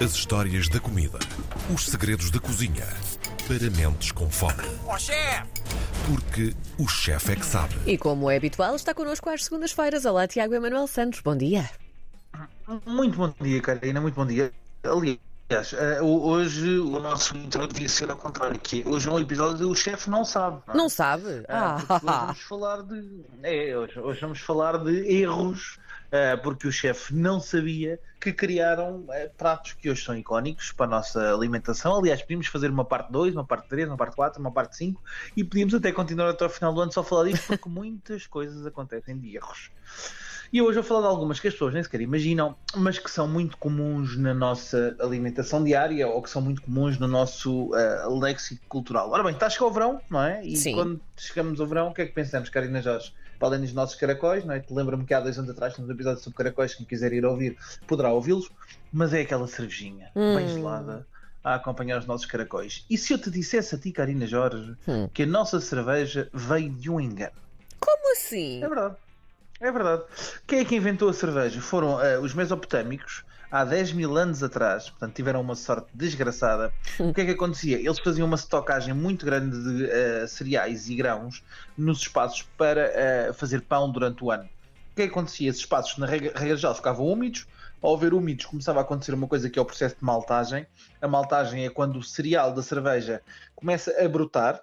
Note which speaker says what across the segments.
Speaker 1: As histórias da comida. Os segredos da cozinha. Para mentes com fome.
Speaker 2: Ó chefe!
Speaker 1: Porque o chefe é que sabe.
Speaker 3: E como é habitual, está connosco às segundas-feiras. Olá, Tiago Emanuel Santos. Bom dia.
Speaker 4: Muito bom dia, Karina, muito bom dia. Aliás, eh, hoje o nosso intro devia ser ao contrário, que hoje é um episódio do chefe não sabe. Não, é?
Speaker 3: Não sabe?
Speaker 4: Ah, porque hoje vamos falar de. É, hoje, hoje vamos falar de erros, eh, porque o chefe não sabia que criaram eh, pratos que hoje são icónicos para a nossa alimentação. Aliás, podíamos fazer uma parte 2, uma parte 3, uma parte 4, uma parte 5 e podíamos até continuar até ao final do ano só falar disto, porque muitas coisas acontecem de erros. E hoje vou falar de algumas que as pessoas nem sequer imaginam, mas que são muito comuns na nossa alimentação diária ou que são muito comuns no nosso uh, léxico cultural. Ora bem, está a chegar o verão, não é? E
Speaker 3: Sim.
Speaker 4: quando chegamos ao verão, o que é que pensamos, Karina Jorge? Para além dos nossos caracóis, não é? Te lembra-me que há dois anos atrás temos um episódio sobre caracóis, quem quiser ir ouvir poderá ouvi-los, mas é aquela cervejinha bem
Speaker 3: Hum.
Speaker 4: gelada a acompanhar os nossos caracóis. E se eu te dissesse a ti, Karina Jorge,
Speaker 3: Hum.
Speaker 4: que a nossa cerveja veio de um engano?
Speaker 3: Como assim?
Speaker 4: É verdade. É verdade. Quem é que inventou a cerveja? Foram eh, os mesopotâmicos, há 10 mil anos atrás, portanto tiveram uma sorte desgraçada. O que é que acontecia? Eles faziam uma estocagem muito grande de eh, cereais e grãos nos espaços para eh, fazer pão durante o ano. O que é que acontecia? Esses espaços, na regra, regra geral, ficavam úmidos. Ao haver úmidos, começava a acontecer uma coisa que é o processo de maltagem. A maltagem é quando o cereal da cerveja começa a brotar,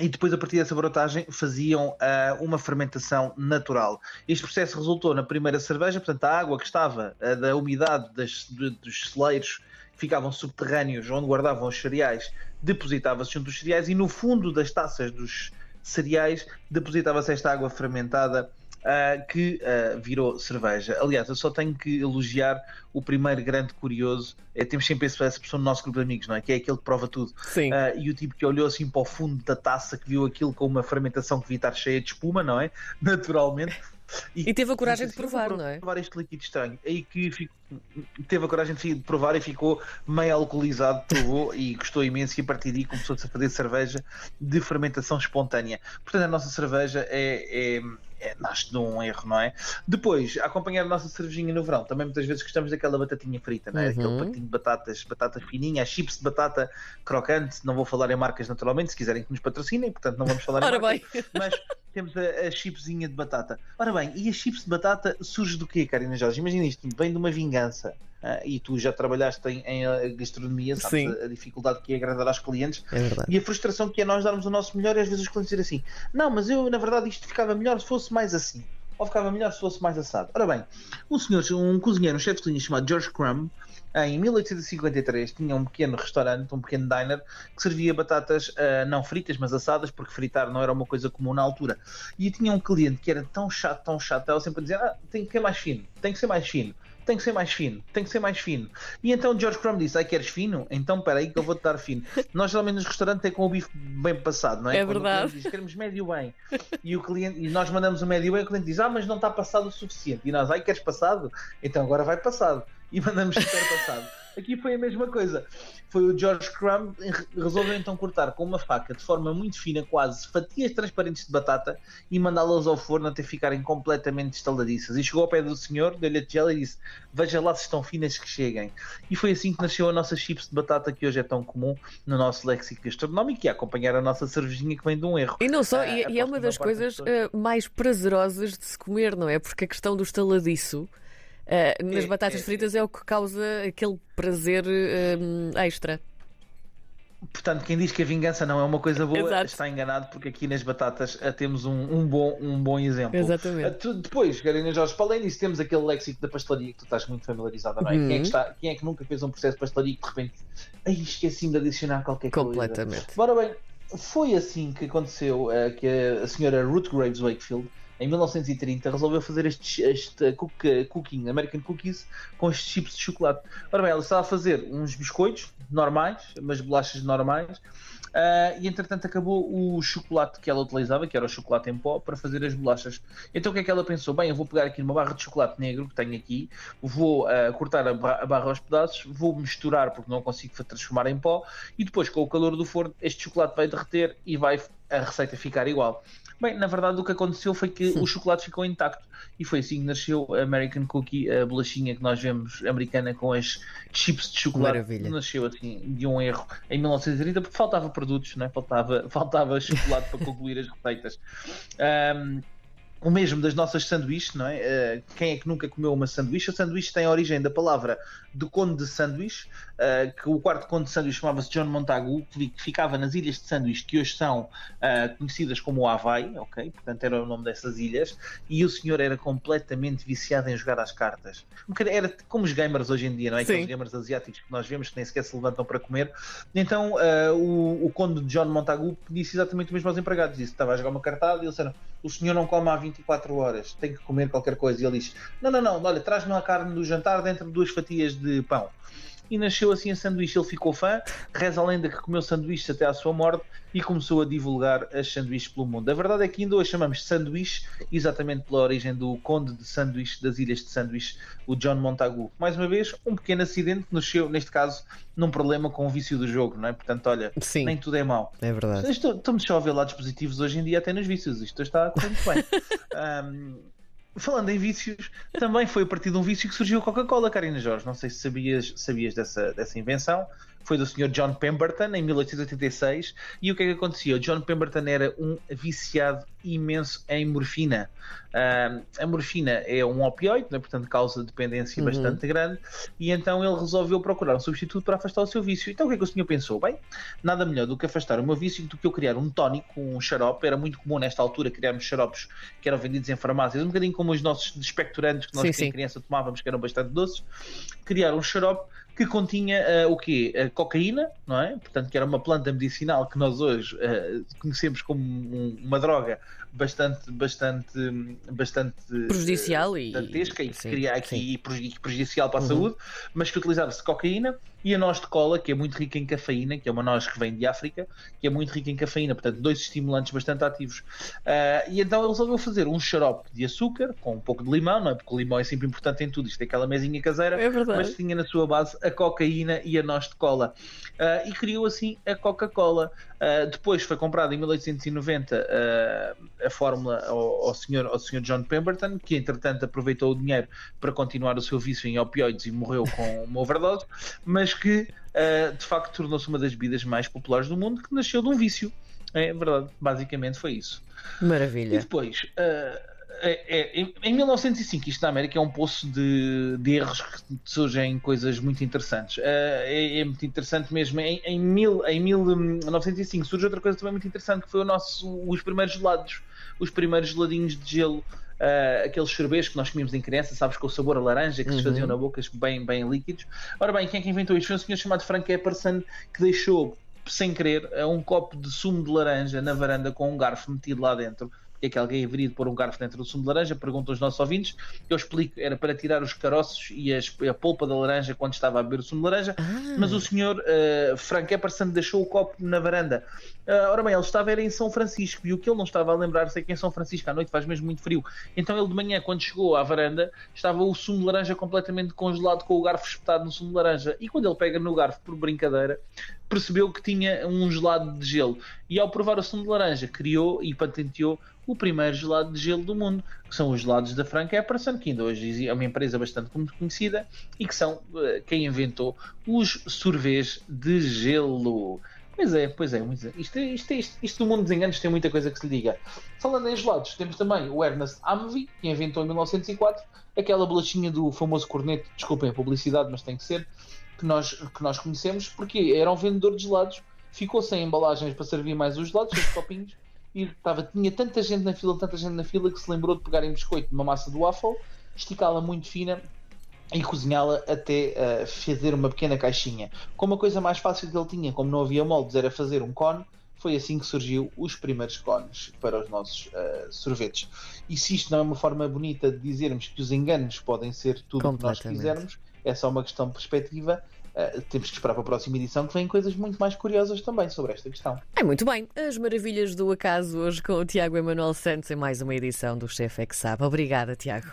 Speaker 4: e depois, a partir dessa brotagem, faziam ah, uma fermentação natural. Este processo resultou na primeira cerveja, portanto, a água que estava ah, da umidade das- de- dos celeiros ficavam subterrâneos, onde guardavam os cereais, depositava-se junto dos cereais e no fundo das taças dos cereais depositava-se esta água fermentada. Ah, que ah, virou cerveja. Aliás, eu só tenho que elogiar o primeiro grande curioso. É, temos sempre essa pessoa no nosso grupo de amigos, não é? Que é aquele que prova tudo.
Speaker 3: Sim.
Speaker 4: Ah, e o tipo que olhou assim para o fundo da taça, que viu aquilo com uma fermentação que devia estar cheia de espuma, não é? Naturalmente.
Speaker 3: E teve a coragem de
Speaker 4: assim,
Speaker 3: provar,
Speaker 4: "Eu vou
Speaker 3: não é?
Speaker 4: Provar este líquido estranho. Aí que fico- teve a coragem de provar e ficou meio alcoolizado, provou e gostou imenso. E a partir daí começou-se a fazer cerveja de fermentação espontânea. Portanto, a nossa cerveja é. é é, nasce de um erro, não é? Depois, a acompanhar a nossa cervejinha no verão, também muitas vezes gostamos daquela batatinha frita, não é?
Speaker 3: Uhum.
Speaker 4: Aquele pacotinho de batatas, batata fininha, chips de batata crocante. Não vou falar em marcas naturalmente, se quiserem que nos patrocinem, portanto não vamos falar em
Speaker 3: Ora
Speaker 4: marcas
Speaker 3: bem.
Speaker 4: mas temos a, a chipzinha de batata. Ora bem, e a chips de batata surge do quê, Karina Jorge? Imagina isto, vem de uma vingança. Ah, e tu já trabalhaste em, em, ah, gastronomia, sabes
Speaker 3: Sim.
Speaker 4: a, dificuldade que é agradar aos clientes
Speaker 3: É
Speaker 4: e a frustração que é nós darmos o nosso melhor e às vezes os clientes dizerem assim: Não, mas eu na verdade isto ficava melhor se fosse mais assim. Ou ficava melhor se fosse mais assado. Ora bem, um senhor, um cozinheiro, um chefe de cozinha chamado George Crumb, em 1853 tinha um pequeno restaurante, um pequeno diner, que servia batatas ah, não fritas, mas assadas, porque fritar não era uma coisa comum na altura. E tinha um cliente que era tão chato, tão chato, ela sempre a dizer: ah, tem que ser mais fino, tem que ser mais fino. Tem que ser mais fino, tem que ser mais fino. E então George Crumb disse: Ai, queres fino? Então espera aí que eu vou-te dar fino. Nós geralmente nos restaurantes é com o bife bem passado, não é?
Speaker 3: É
Speaker 4: Quando
Speaker 3: verdade.
Speaker 4: diz, queremos médio bem. E, o cliente, e nós mandamos o médio bem, o cliente diz: Ah, mas não está passado o suficiente. E nós, ai, queres passado? Então agora vai passado. E mandamos super passado. Aqui foi a mesma coisa. Foi o George Crumb resolveu então cortar com uma faca de forma muito fina, quase fatias transparentes de batata e mandá-las ao forno até ficarem completamente estaladiças. E chegou ao pé do senhor, deu-lhe a tigela e disse: Veja lá se estão finas que cheguem. E foi assim que nasceu a nossa chips de batata que hoje é tão comum no nosso léxico gastronómico e a acompanhar a nossa cervejinha que vem de um erro.
Speaker 3: E não só,
Speaker 4: Ah,
Speaker 3: e, e é uma das coisas eh, mais prazerosas de se comer, não é? Porque a questão do estaladiço eh, nas
Speaker 4: É,
Speaker 3: batatas
Speaker 4: é.
Speaker 3: fritas é o que causa aquele prazer eh, extra.
Speaker 4: Portanto, quem diz que a vingança não é uma coisa boa
Speaker 3: Exato.
Speaker 4: está enganado, porque aqui nas batatas ah, temos um, um bom, um bom exemplo.
Speaker 3: Exatamente.
Speaker 4: Tu- depois, Karina Jorge, para além disso, temos aquele léxico da pastelaria que tu estás muito familiarizada, não é?
Speaker 3: Uhum.
Speaker 4: Quem, é que está- quem é que nunca fez um processo de pastelaria e que de repente, esqueci-me de adicionar qualquer coisa?
Speaker 3: Completamente.
Speaker 4: Ora bem, foi assim que aconteceu ah, que a senhora Ruth Graves Wakefield, em 1930, resolveu fazer este, este cook- cooking, American Cookies, com estes chips de chocolate. Ora bem, ela estava a fazer uns biscoitos normais, umas bolachas normais, ah, e entretanto acabou o chocolate que ela utilizava, que era o chocolate em pó, para fazer as bolachas. Então o que é que ela pensou? Bem, eu vou pegar aqui uma barra de chocolate negro que tenho aqui, vou ah, cortar a, ba- a barra aos pedaços, vou misturar porque não consigo transformar em pó, e depois com o calor do forno este chocolate vai derreter e vai a receita ficar igual. Bem, na verdade o que aconteceu foi que o chocolate ficou intacto e foi assim que nasceu a American Cookie, a bolachinha que nós vemos americana com as chips de chocolate.
Speaker 3: Maravilha.
Speaker 4: Nasceu assim de um erro em 1930 porque faltava produtos, né? faltava, faltava chocolate para concluir as receitas. Um, o mesmo das nossas sanduíches, não é? Uh, quem é que nunca comeu uma sanduíche? A sanduíche tem a origem da palavra do conde de sanduíche, uh, que o quarto conde de sanduíche chamava-se John Montagu, que ficava nas ilhas de sanduíche, que hoje são uh, conhecidas como Havaí, ok? Portanto, era o nome dessas ilhas, e o senhor era completamente viciado em jogar às cartas. Era como os gamers hoje em dia, não é? Aqueles gamers asiáticos que nós vemos que nem sequer se levantam para comer. Então, o, o conde de John Montagu disse exatamente o mesmo aos empregados, disse que estava a jogar uma cartada e eles disseram, o senhor não come há 20 24 horas, tem que comer qualquer coisa. E ele diz: Não, não, não, olha, traz-me a carne do jantar dentro de duas fatias de pão. E nasceu assim a sanduíche. Ele ficou fã, reza a lenda que comeu sanduíches até à sua morte e começou a divulgar as sanduíches pelo mundo. A verdade é que ainda hoje chamamos sanduíche exatamente pela origem do conde de sanduíche das ilhas de sanduíche, o John Montagu. Mais uma vez, um pequeno acidente que nasceu, neste caso, num problema com o vício do jogo, não é? Portanto, olha, Sim, nem tudo é mau.
Speaker 3: É verdade.
Speaker 4: Estamos só a ver lados positivos hoje em dia até nos vícios. Isto está muito bem. um, Falando em vícios, também foi a partir de um vício que surgiu a Coca-Cola, Karina Jorge. Não sei se sabias, sabias dessa, dessa invenção. Foi do Sr. John Pemberton em 1886. E o que é que acontecia? O John Pemberton era um viciado imenso em morfina. Uh, a morfina é um opioide, né? portanto causa dependência uhum. bastante grande. E então ele resolveu procurar um substituto para afastar o seu vício. Então o que é que o senhor pensou? Bem, nada melhor do que afastar o meu vício do que eu criar um tónico, um xarope. Era muito comum nesta altura criarmos xaropes que eram vendidos em farmácias, um bocadinho como os nossos expectorantes que nós, sim, em criança, tomávamos, que eram bastante doces. Criar um xarope que continha uh, o quê? Uh, cocaína, não é? Portanto, que era uma planta medicinal que nós hoje uh, conhecemos como um, uma droga bastante, bastante, bastante
Speaker 3: prejudicial e,
Speaker 4: dantesca e, sim, aqui sim. prejudicial para a uhum. saúde, mas que utilizava-se cocaína e a noz de cola, que é muito rica em cafeína, que é uma noz que vem de África, que é muito rica em cafeína, portanto, dois estimulantes bastante ativos. Uh, e então ele resolveu fazer um xarope de açúcar com um pouco de limão, não é? Porque o limão é sempre importante em tudo, isto é aquela mesinha caseira,
Speaker 3: é
Speaker 4: mas tinha na sua base a cocaína e a noz de cola. Uh, e criou assim a Coca-Cola. Uh, depois foi comprada em 1890 a fórmula ao, ao, senhor, ao senhor John Pemberton, que entretanto aproveitou o dinheiro para continuar o seu vício em opioides e morreu com uma overdose, mas mas que uh, de facto tornou-se uma das bebidas mais populares do mundo, que nasceu de um vício. É verdade, basicamente foi isso.
Speaker 3: Maravilha.
Speaker 4: E depois, uh, é, é, em 1905, isto na América é um poço de, de erros que surgem coisas muito interessantes. Uh, é, é, muito interessante mesmo. Em, em, mil, em 1905 surge outra coisa também muito interessante que foi o nosso, os primeiros gelados, os primeiros geladinhos de gelo uh, aqueles sorbetes que nós comíamos em criança, sabes, com o sabor a laranja, que uhum. se faziam na boca, bem, bem líquidos. Ora bem, quem é que inventou isto? Foi um senhor chamado Frank Epperson que deixou, sem querer, um copo de sumo de laranja na varanda com um garfo metido lá dentro porque é que alguém haveria de pôr um garfo dentro do sumo de laranja? Perguntam os nossos ouvintes. Eu explico, era para tirar os caroços e as, a polpa da laranja quando estava a beber o sumo de laranja, ah. mas o senhor uh, Frank Epperson deixou o copo na varanda. Uh, ora bem, ele estava era em São Francisco e o que ele não estava a lembrar é que em São Francisco à noite faz mesmo muito frio. Então ele de manhã, quando chegou à varanda, estava o sumo de laranja completamente congelado com o garfo espetado no sumo de laranja. E quando ele pega no garfo por brincadeira, percebeu que tinha um gelado de gelo. E ao provar o sumo de laranja, criou e patenteou o primeiro gelado de gelo do mundo, que são os gelados da Frank Epperson, que ainda hoje é uma empresa bastante conhecida e que são uh, quem inventou os sorvês de gelo. Pois é, pois é, isto, isto, isto, isto do mundo dos enganos tem muita coisa que se lhe diga. Falando em gelados, temos também o Ernest Amvi, que inventou em 1904 aquela bolachinha do famoso corneto, desculpem a publicidade, mas tem que ser, que nós, que nós conhecemos, porque era um vendedor de gelados, ficou sem embalagens para servir mais os gelados, os copinhos, e estava, tinha tanta gente na fila, tanta gente na fila, que se lembrou de pegar em biscoito uma massa do waffle, esticá-la muito fina e cozinhá-la até uh, fazer uma pequena caixinha. Como a coisa mais fácil que ele tinha, como não havia moldes, era fazer um cone, foi assim que surgiu os primeiros cones para os nossos uh, sorvetes. E se isto não é uma forma bonita de dizermos que os enganos podem ser tudo o que nós quisermos, é só uma questão de perspectiva. Uh, temos que esperar para a próxima edição que vêm coisas muito mais curiosas também sobre esta questão.
Speaker 3: É muito bem. As maravilhas do acaso hoje com o Tiago Emanuel Santos em mais uma edição do Chefe é que sabe. Obrigada, Tiago.